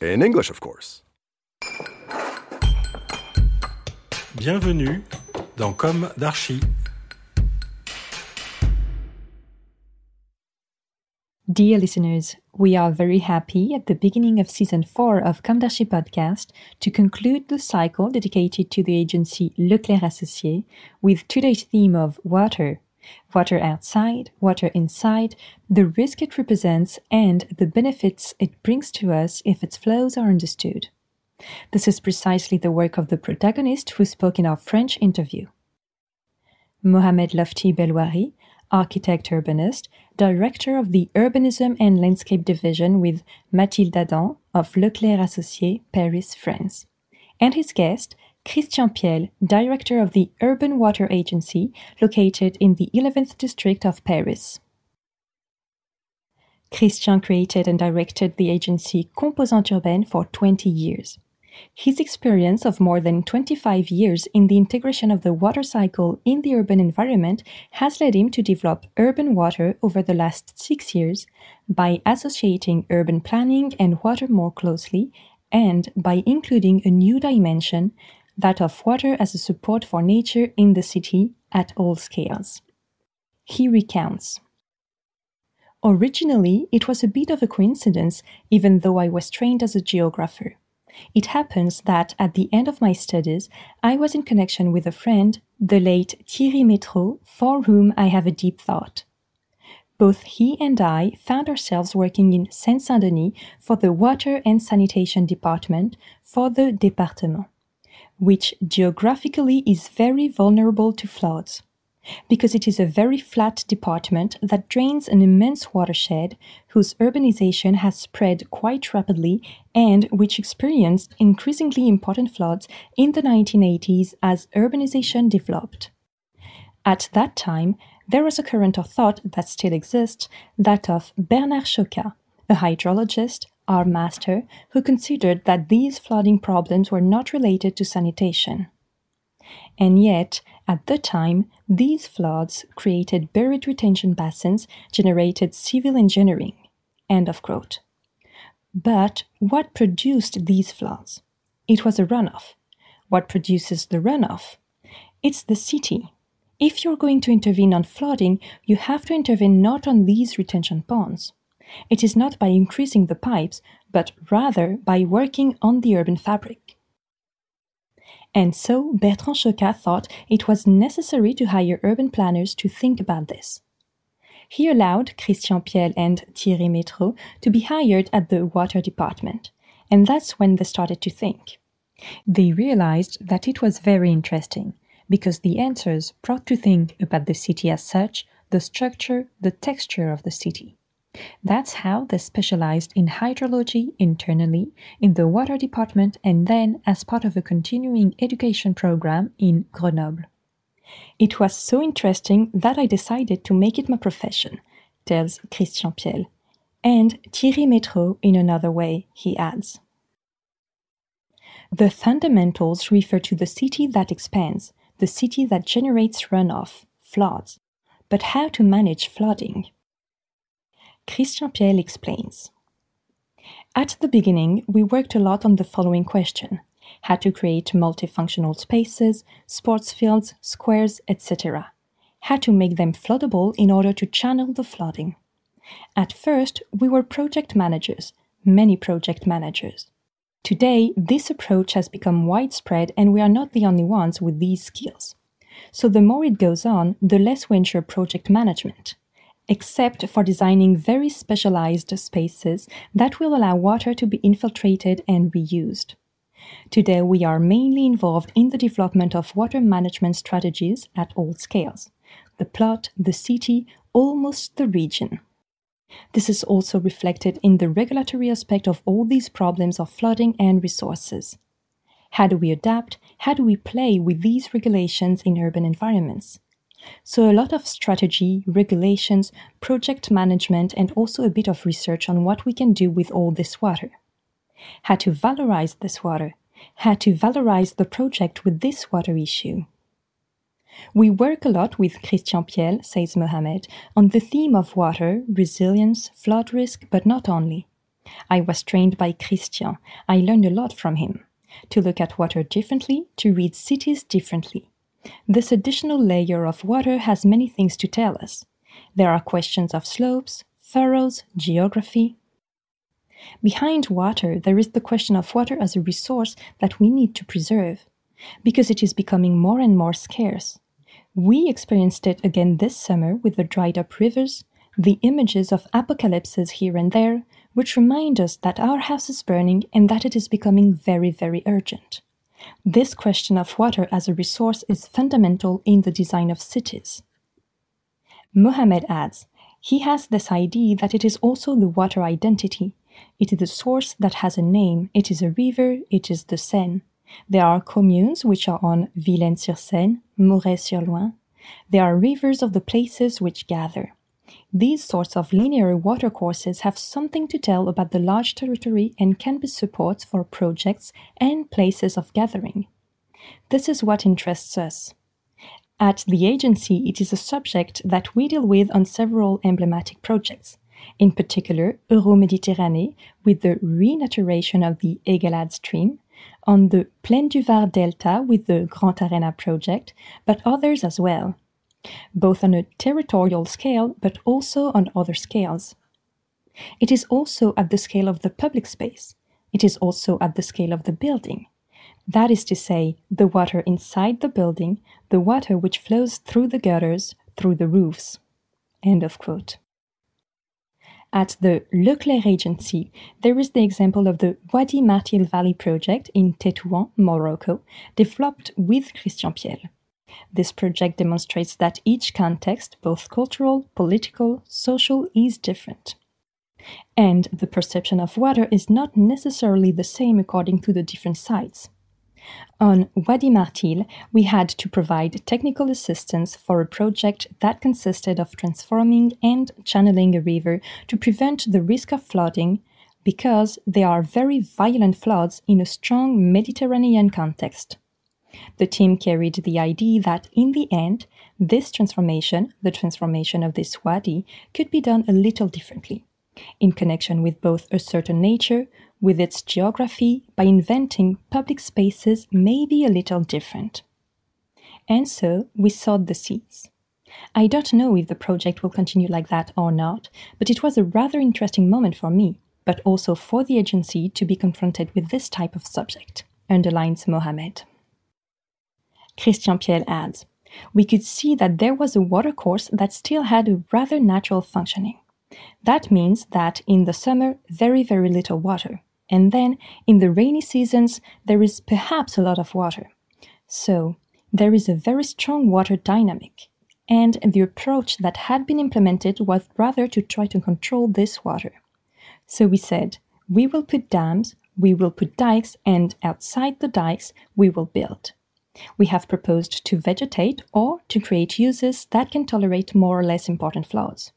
In English, of course. Bienvenue dans Comme d'Archi. Dear listeners, we are very happy at the beginning of season 4 of Comme d'Archi podcast to conclude the cycle dedicated to the agency Leclercq Associés with today's theme of water. Water outside, water inside, the risk it represents, and the benefits it brings to us if its flows are understood. This is precisely the work of the protagonist who spoke in our French interview. Mohamed Lafti Belwari, architect urbanist, director of the Urbanism and Landscape Division with Mathilde Adam of Leclercq Associés, Paris, France. And his guest, Christian Piel, director of the Urban Water Agency located in the 11th district of Paris. Christian created and directed the agency Composante Urbaine for 20 years. His experience of more than 25 years in the integration of the water cycle in the urban environment has led him to develop urban water over the last six years by associating urban planning and water more closely and by including a new dimension, that of water as a support for nature in the city at all scales. He recounts. Originally, it was a bit of a coincidence, even though I was trained as a geographer. It happens that at the end of my studies, I was in connection with a friend, the late Thierry Maytraud, for whom I have a deep thought. Both he and I found ourselves working in Seine Saint Denis for the Water and Sanitation Department for the département, which geographically is very vulnerable to floods because it is a very flat department that drains an immense watershed whose urbanization has spread quite rapidly and which experienced increasingly important floods in the 1980s as urbanization developed. At that time, there was a current of thought that still exists, that of Bernard Chocat, a hydrologist, our master, who considered that these flooding problems were not related to sanitation. And yet, at the time, these floods created buried retention basins, generated civil engineering. End of quote. But what produced these floods? It was a runoff. What produces the runoff? It's the city. If you're going to intervene on flooding, you have to intervene not on these retention ponds. It is not by increasing the pipes, but rather by working on the urban fabric. And so Bertrand Chocat thought it was necessary to hire urban planners to think about this. He allowed Christian Piel and Thierry Maytraud to be hired at the water department, and that's when they started to think. They realized that it was very interesting because the answers brought to think about the city as such, the structure, the texture of the city. That's how they specialized in hydrology internally in the water department and then as part of a continuing education program in Grenoble. It was so interesting that I decided to make it my profession, tells Christian Piel. And Thierry Maytraud in another way, he adds. The fundamentals refer to the city that expands, the city that generates runoff, floods. But how to manage flooding? Christian Piel explains. At the beginning, we worked a lot on the following question how to create multifunctional spaces, sports fields, squares, etc. How to make them floodable in order to channel the flooding. At first, we were project managers, many project managers. Today, this approach has become widespread and we are not the only ones with these skills. So the more it goes on, the less we ensure project management, except for designing very specialized spaces that will allow water to be infiltrated and reused. Today, we are mainly involved in the development of water management strategies at all scales the plot, the city, almost the region. This is also reflected in the regulatory aspect of all these problems of flooding and resources. How do we adapt? How do we play with these regulations in urban environments? So, a lot of strategy, regulations, project management, and also a bit of research on what we can do with all this water. How to valorize this water, how to valorize the project with this water issue. We work a lot with Christian Piel, says Mohamed, on the theme of water, resilience, flood risk, but not only. I was trained by Christian. I learned a lot from him. To look at water differently, to read cities differently. This additional layer of water has many things to tell us. There are questions of slopes, furrows, geography. Behind water, there is the question of water as a resource that we need to preserve, because it is becoming more and more scarce. We experienced it again this summer with the dried up rivers, the images of apocalypses here and there, which remind us that our house is burning and that it is becoming very, very urgent. This question of water as a resource is fundamental in the design of cities. Mohamed adds, he has this idea that it is also the water identity. It is the source that has a name, it is a river, it is the Seine. There are communes which are on Villennes-sur-Seine, Moret-sur-Loing. There are rivers of the places which gather. These sorts of linear watercourses have something to tell about the large territory and can be supports for projects and places of gathering. This is what interests us. At the agency, it is a subject that we deal with on several emblematic projects. In particular, Euro-Méditerranée, with the renaturation of the Aygalades stream, on the Plaine du Var Delta with the Grand Arena project, but others as well, both on a territorial scale but also on other scales. It is also at the scale of the public space. It is also at the scale of the building. That is to say, the water inside the building, the water which flows through the gutters, through the roofs. End of quote. At the Leclercq Agency, there is the example of the Wadi Martil Valley project in Tétouan, Morocco, developed with Christian Piel. This project demonstrates that each context, both cultural, political, social, is different. And the perception of water is not necessarily the same according to the different sites. On Wadi Martil, we had to provide technical assistance for a project that consisted of transforming and channeling a river to prevent the risk of flooding because there are very violent floods in a strong Mediterranean context. The team carried the idea that in the end, this transformation, the transformation of this wadi, could be done a little differently, in connection with both a certain nature, with its geography by inventing public spaces maybe a little different. And so we sowed the seeds. I don't know if the project will continue like that or not, but it was a rather interesting moment for me, but also for the agency to be confronted with this type of subject, underlines Mohamed. Christian Piel adds, we could see that there was a watercourse that still had a rather natural functioning. That means that in the summer, very, very little water. And then in the rainy seasons, there is perhaps a lot of water. So there is a very strong water dynamic. And the approach that had been implemented was rather to try to control this water. So we said, we will put dams, we will put dikes, and outside the dikes, we will build. We have proposed to vegetate or to create uses that can tolerate more or less important floods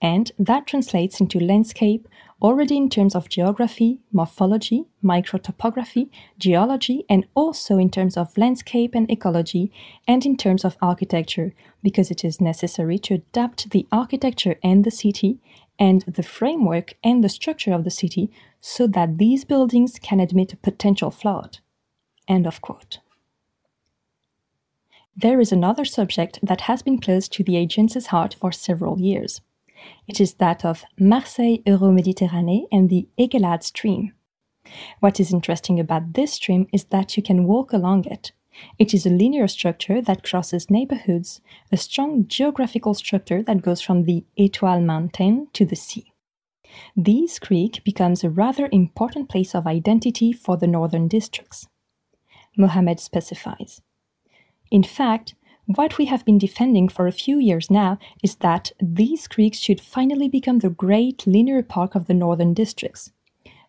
and that translates into landscape already in terms of geography, morphology, microtopography, geology, and also in terms of landscape and ecology, and in terms of architecture, because it is necessary to adapt the architecture and the city, and the framework and the structure of the city, so that these buildings can admit a potential flood. End of quote. There is another subject that has been close to the agency's heart for several years It is that of Marseille Euroméditerranée and the Aygalades stream. What is interesting about this stream is that you can walk along it. It is a linear structure that crosses neighborhoods, a strong geographical structure that goes from the Étoile mountain to the sea. This creek becomes a rather important place of identity for the northern districts. Mohammed specifies. In fact, what we have been defending for a few years now is that these creeks should finally become the great linear park of the northern districts.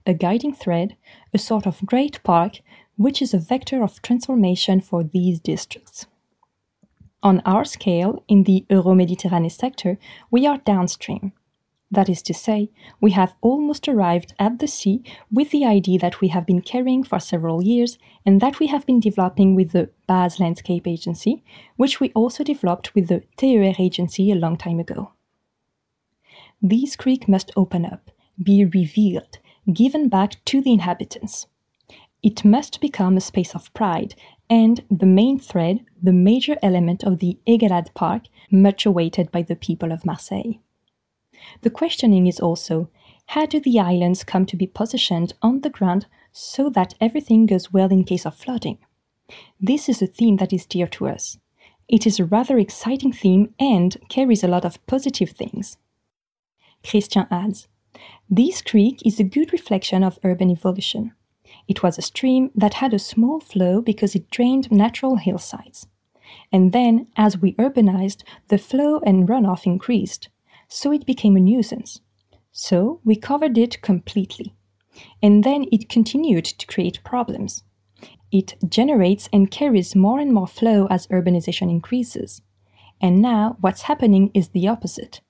A guiding thread, a sort of great park, which is a vector of transformation for these districts. On our scale, in the Euro-Mediterranean sector, we are downstream. That is to say, we have almost arrived at the sea with the idea that we have been carrying for several years and that we have been developing with the BASE Landscape Agency, which we also developed with the TER agency a long time ago. These creeks must open up, be revealed, given back to the inhabitants. It must become a space of pride and the main thread, the major element of the Aygalades Park, much awaited by the people of Marseille. The questioning is also how do the islands come to be positioned on the ground so that everything goes well in case of flooding? This is a theme that is dear to us. It is a rather exciting theme and carries a lot of positive things. Christian adds This creek is a good reflection of urban evolution. It was a stream that had a small flow because it drained natural hillsides. And then, as we urbanized, the flow and runoff increased, so it became a nuisance. So we covered it completely. And then it continued to create problems. It generates and carries more and more flow as urbanization increases. And now what's happening is the opposite.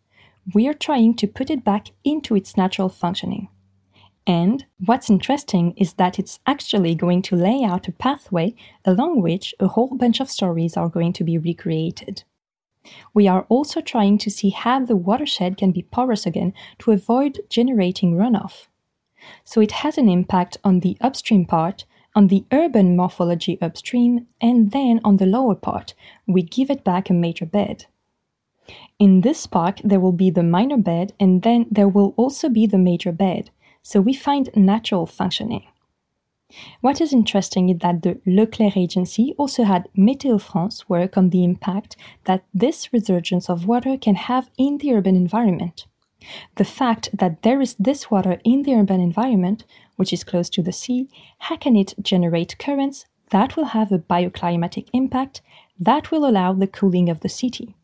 We are trying to put it back into its natural functioning. And what's interesting is that it's actually going to lay out a pathway along which a whole bunch of stories are going to be recreated. We are also trying to see how the watershed can be porous again to avoid generating runoff. So it has an impact on the upstream part, on the urban morphology upstream, and then on the lower part, we give it back a major bed. In this park, there will be the minor bed, and then there will also be the major bed, so we find natural functioning. What is interesting is that the Leclercq agency also had Météo France work on the impact that this resurgence of water can have in the urban environment. The fact that there is this water in the urban environment, which is close to the sea, how can it generate currents that will have a bioclimatic impact that will allow the cooling of the city?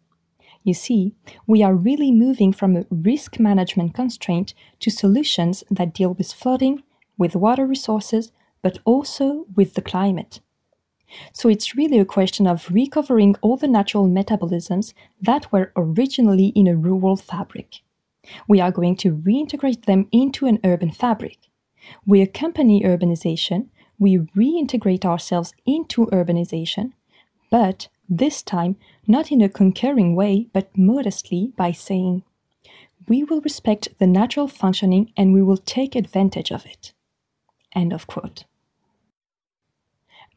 You see, we are really moving from a risk management constraint to solutions that deal with flooding, with water resources, but also with the climate. So it's really a question of recovering all the natural metabolisms that were originally in a rural fabric. We are going to reintegrate them into an urban fabric. We accompany urbanization, we reintegrate ourselves into urbanization, but this time not in a concurring way, but modestly by saying, we will respect the natural functioning and we will take advantage of it. End of quote.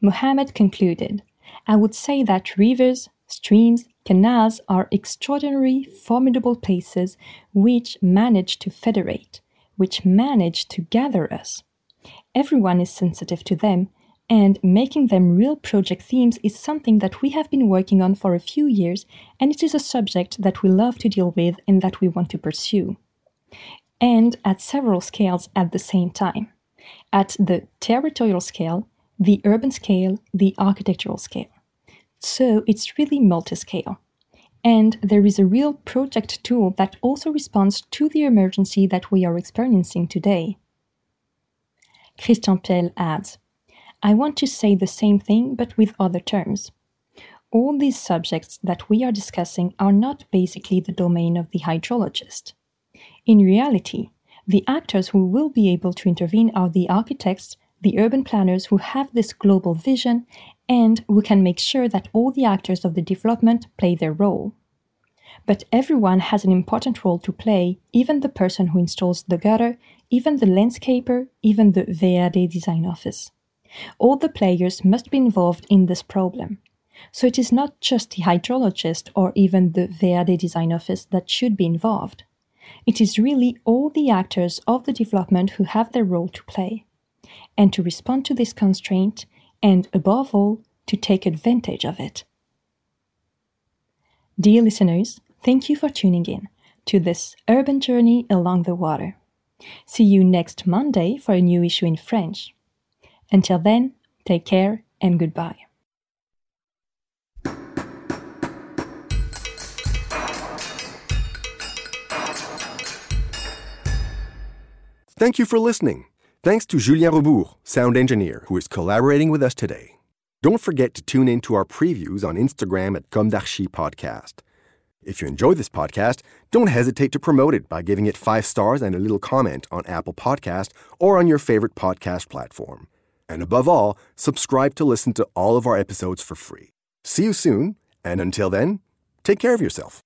Mohammed concluded, I would say that rivers, streams, canals are extraordinary, formidable places which manage to federate, which manage to gather us. Everyone is sensitive to them, and making them real project themes is something that we have been working on for a few years, and it is a subject that we love to deal with and that we want to pursue. And at several scales at the same time. At the territorial scale, the urban scale, the architectural scale. So it's really multi-scale. And there is a real project tool that also responds to the emergency that we are experiencing today. Christian Piel adds, I want to say the same thing but with other terms. All these subjects that we are discussing are not basically the domain of the hydrologist. In reality, the actors who will be able to intervene are the architects, the urban planners who have this global vision and who can make sure that all the actors of the development play their role. But everyone has an important role to play, even the person who installs the gutter, even the landscaper, even the VRD design office. All the players must be involved in this problem. So it is not just the hydrologist or even the VRD design office that should be involved. It is really all the actors of the development who have their role to play. And to respond to this constraint, and above all, to take advantage of it. Dear listeners, thank you for tuning in to this urban journey along the water. See you next Monday for a new issue in French. Until then, take care and goodbye. Thank you for listening. Thanks to Julien Rebours, sound engineer, who is collaborating with us today. Don't forget to tune in to our previews on Instagram at Comme d'Archi Podcast. If you enjoy this podcast, don't hesitate to promote it by giving it five stars and a little comment on Apple Podcast or on your favorite podcast platform. And above all, subscribe to listen to all of our episodes for free. See you soon, and until then, take care of yourself.